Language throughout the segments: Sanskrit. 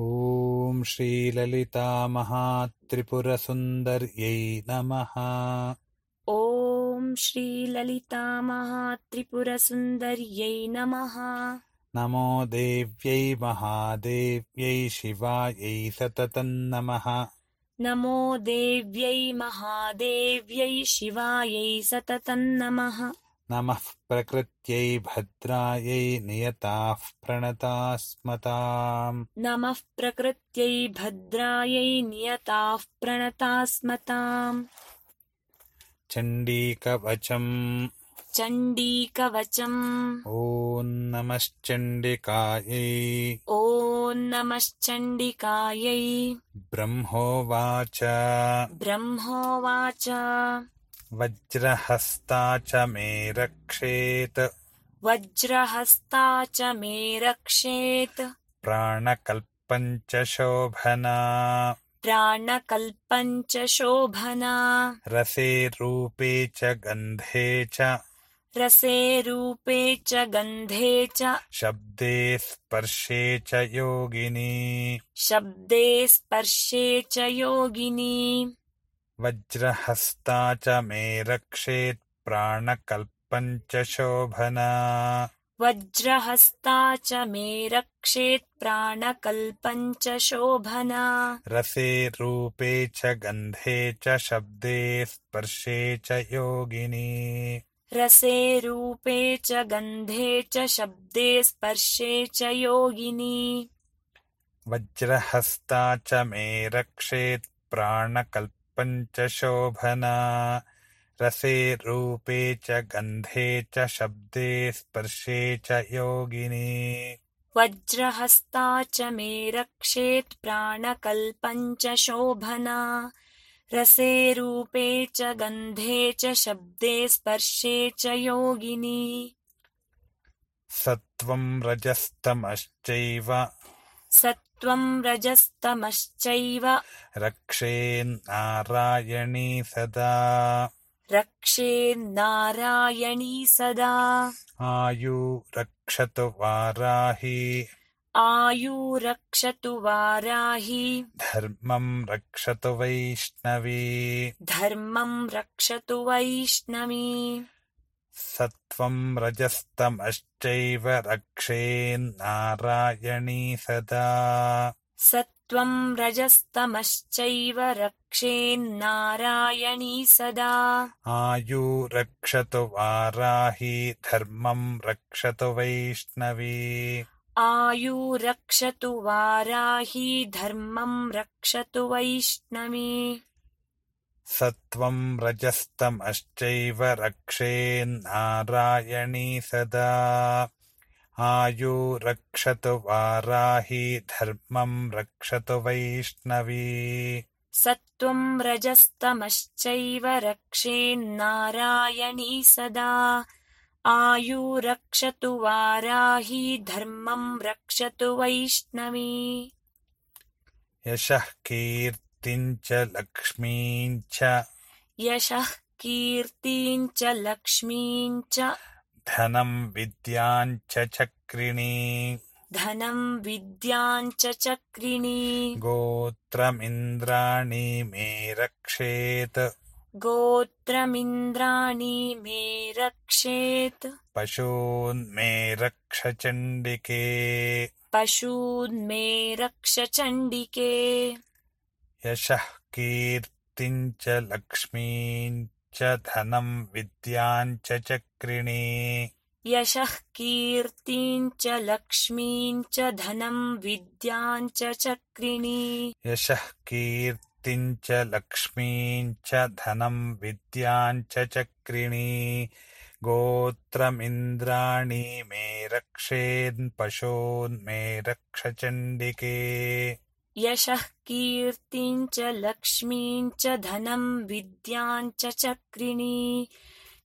ॐ श्रीललितामहात्रिपुरसुन्दर्यै नमः। ॐ श्रीललितामहात्रिपुरसुन्दर्यै नमः। नमो देव्यै महादेव्यै शिवायै सततं नमः। नमो देव्यै महादेव्यै शिवायै सततं नमः नमः प्रकृत्यै भद्रायै नियताः प्रणतास्मताम्। नमः प्रकृत्यै भद्रायै नियताः प्रणतास्मताम्। चण्डीकवचम्। चण्डीकवचम्। ॐ नमश्चण्डिकायै। ॐ नमश्चण्डिकायै। ब्रह्मोवाच। ब्रह्मोवाच वज्रहस्ता च मे रक्षेत्। वज्रहस्ता च मे रक्षेत्। प्राणकल्पम् च शोभना। प्राणकल्पम् च शोभना। रसे रूपे च गन्धे च। रसे रूपे च गन्धे च। शब्दे स्पर्शे च योगिनी। शब्दे स्पर्शे च योगिनी वज्रहस्ता च मे रक्षेत् प्राणकल्पम् च शोभना। वज्रहस्ता च मे रक्षेत् प्राणकल्पम् च शोभना। रसे रूपे च गन्धे च शब्दे स्पर्शे च योगिनी। रसे रूपे च गन्धे च शब्दे स्पर्शे च योगिनी। वज्रहस्ता च मे रक्षेत् प्राणकल्पम् च शोभना रसे रूपे च गन्धे च शब्दे स्पर्शे च योगिनी। वज्रहस्ता च मे रक्षेत् प्राणकल्पम् च शोभना रसे रूपे च गन्धे च शब्दे स्पर्शे च योगिनी। सत्त्वम् रजस्तमश्चैव सत्त्वं रजस्तमश्चैव। रक्षेन्नारायणी सदा। रक्षेन्नारायणी सदा। आयु रक्षतु वाराहि। आयुरक्षतु वाराहि। धर्मम् रक्षतु वैष्णवी। धर्मं रक्षतु वैष्णवी सत्त्वम् रजस्तमश्चैव रक्षेन्नारायणी सदा। सत्त्वं रजस्तमश्चैव रक्षेन्नारायणी सदा। आयु रक्षतु वाराहि धर्मम् रक्षतु वैष्णवी। आयुरक्षतु वाराहि धर्मं रक्षतु वैष्णवी सत्त्वम् रजस्तमश्चैव रक्षेन्नारायणी सदा। आयु रक्षतु वाराहि धर्मम् रक्षतु वैष्णवी। सत्त्वं रजस्तमश्चैव रक्षेन्नारायणी सदा। आयुरक्षतु वाराहि धर्मं रक्षतु वैष्णवी। यशः कीर्तिम् च लक्ष्मीम् च यशः कीर्तिम् च लक्ष्मीम् च धनम् विद्याम् च चक्रिणी। धनं विद्याम् च चक्रिणी। गोत्रमिन्द्राणि मे रक्षेत्। गोत्रमिन्द्राणि मे रक्षेत्। पशून्मे रक्ष चण्डिके पशून्मे रक्ष चण्डिके यशः कीर्तिम् च लक्ष्मीम् च धनम् विद्याम् च चक्रिणी। यशः कीर्तिम् च लक्ष्मीम् च धनं विद्याम् च चक्रिणी। यशः कीर्तिम् च लक्ष्मीम् च धनम् विद्याम् च चक्रिणी। गोत्रमिन्द्राणि मे रक्षेन्पशून्मे रक्ष चण्डिके यशः कीर्तिम् च लक्ष्मीम् च धनं विद्याम् च चक्रिणी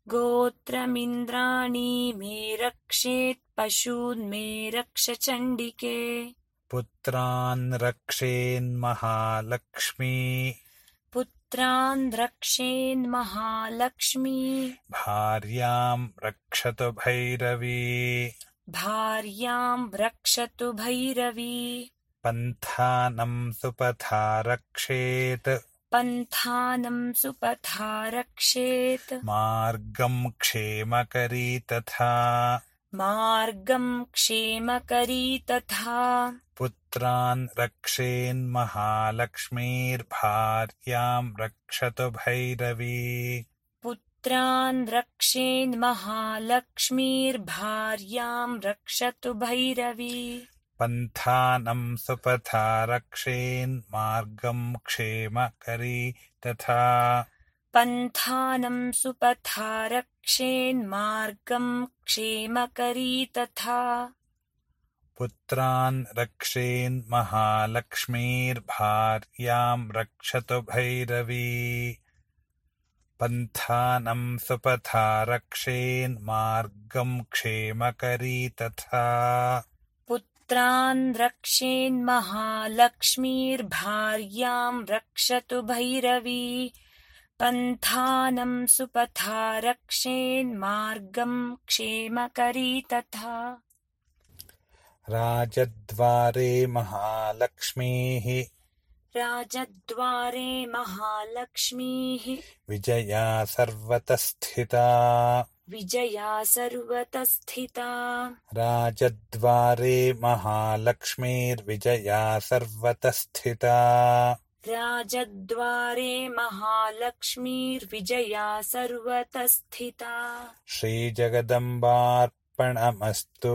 गोत्रमिन्द्राणि मे रक्षेत् पशून्मे रक्ष चण्डिके। पुत्रान् रक्षेन्महालक्ष्मी पुत्रान् रक्षेन्महालक्ष्मी भार्याम् रक्षतु भैरवी। भार्याम् रक्षतु भैरवी पन्थानं सुपथा रक्षेत् पन्थानं सुपथा रक्षेत् मार्गं क्षेमकरी तथा। मार्गं क्षेमकरी तथा। पुत्रान् रक्षेन्महालक्ष्मीर्भार्यां रक्षतु भैरवी। पुत्रान् रक्षेन्महालक्ष्मीर्भार्यां रक्षतु भैरवी पन्थानं सुपथा रक्षेन्मार्गं क्षेमकरी तथा। पन्थानं सुपथा रक्षेन्मार्गं क्षेमकरी तथा। पुत्रान् रक्षेन्महालक्ष्मीर्भार्यां रक्षतु भैरवी। पन्थानं सुपथा रक्षेन्मार्गं क्षेमकरी तथा पुत्रान् रक्षेन्महालक्ष्मीर्भार्यां रक्षतु भैरवी। पन्थानं सुपथा रक्षेन्मार्गं क्षेमकरी तथा। राजद्वारे महालक्ष्मीः। राजद्वारे महालक्ष्मीः। विजया सर्वतः स्थिता विजया सर्वतः स्थिता राजद्वारे महालक्ष्मीर्विजया सर्वतः स्थिता राजद्वारे महालक्ष्मीर्विजया सर्वतः स्थिता श्रीजगदम्बार्पणमस्तु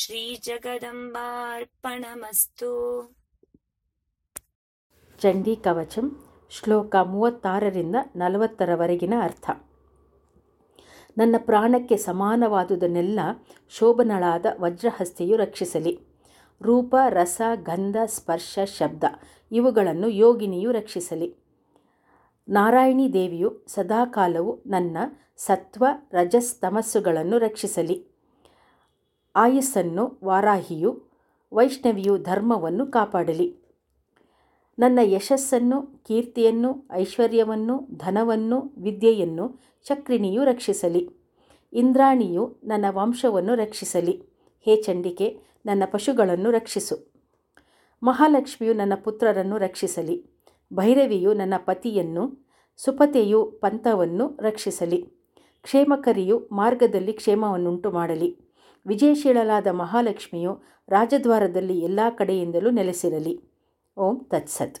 श्रीजगदम्बार्पणमस्तु ಚಂಡೀ ಕವಚಂ ಶ್ಲೋಕ ಮೂವತ್ತಾರರಿಂದ ನಲವತ್ತರವರೆಗಿನ ಅರ್ಥ ನನ್ನ ಪ್ರಾಣಕ್ಕೆ ಸಮಾನವಾದುದನ್ನೆಲ್ಲ ಶೋಭನಳಾದ ವಜ್ರಹಸ್ತೆಯು ರಕ್ಷಿಸಲಿ. ರೂಪ, ರಸ, ಗಂಧ, ಸ್ಪರ್ಶ, ಶಬ್ದ ಇವುಗಳನ್ನು ಯೋಗಿನಿಯು ರಕ್ಷಿಸಲಿ. ನಾರಾಯಣಿ ದೇವಿಯು ಸದಾಕಾಲವು ನನ್ನ ಸತ್ವ ರಜಸ್ತಮಸ್ಸುಗಳನ್ನು ರಕ್ಷಿಸಲಿ. ಆಯಸ್ಸನ್ನು ವಾರಾಹಿಯು, ವೈಷ್ಣವಿಯು ಧರ್ಮವನ್ನು ಕಾಪಾಡಲಿ. ನನ್ನ ಯಶಸ್ಸನ್ನು, ಕೀರ್ತಿಯನ್ನು, ಐಶ್ವರ್ಯವನ್ನು, ಧನವನ್ನು, ವಿದ್ಯೆಯನ್ನು ಚಕ್ರಿಣಿಯು ರಕ್ಷಿಸಲಿ. ಇಂದ್ರಾಣಿಯು ನನ್ನ ವಂಶವನ್ನು ರಕ್ಷಿಸಲಿ. ಹೇ ಚಂಡಿಕೆ, ನನ್ನ ಪಶುಗಳನ್ನು ರಕ್ಷಿಸು. ಮಹಾಲಕ್ಷ್ಮಿಯು ನನ್ನ ಪುತ್ರರನ್ನು ರಕ್ಷಿಸಲಿ. ಭೈರವಿಯು ನನ್ನ ಪತಿಯನ್ನು, ಸುಪತೆಯು ಪಂಥವನ್ನು ರಕ್ಷಿಸಲಿ. ಕ್ಷೇಮಕರಿಯು ಮಾರ್ಗದಲ್ಲಿ ಕ್ಷೇಮವನ್ನುಂಟು ಮಾಡಲಿ. ವಿಜಯಶೀಲಾದ ಮಹಾಲಕ್ಷ್ಮಿಯು ರಾಜದ್ವಾರದಲ್ಲಿ ಎಲ್ಲ ಕಡೆಯಿಂದಲೂ ನೆಲೆಸಿರಲಿ. ಓಂ ತತ್ಸತ್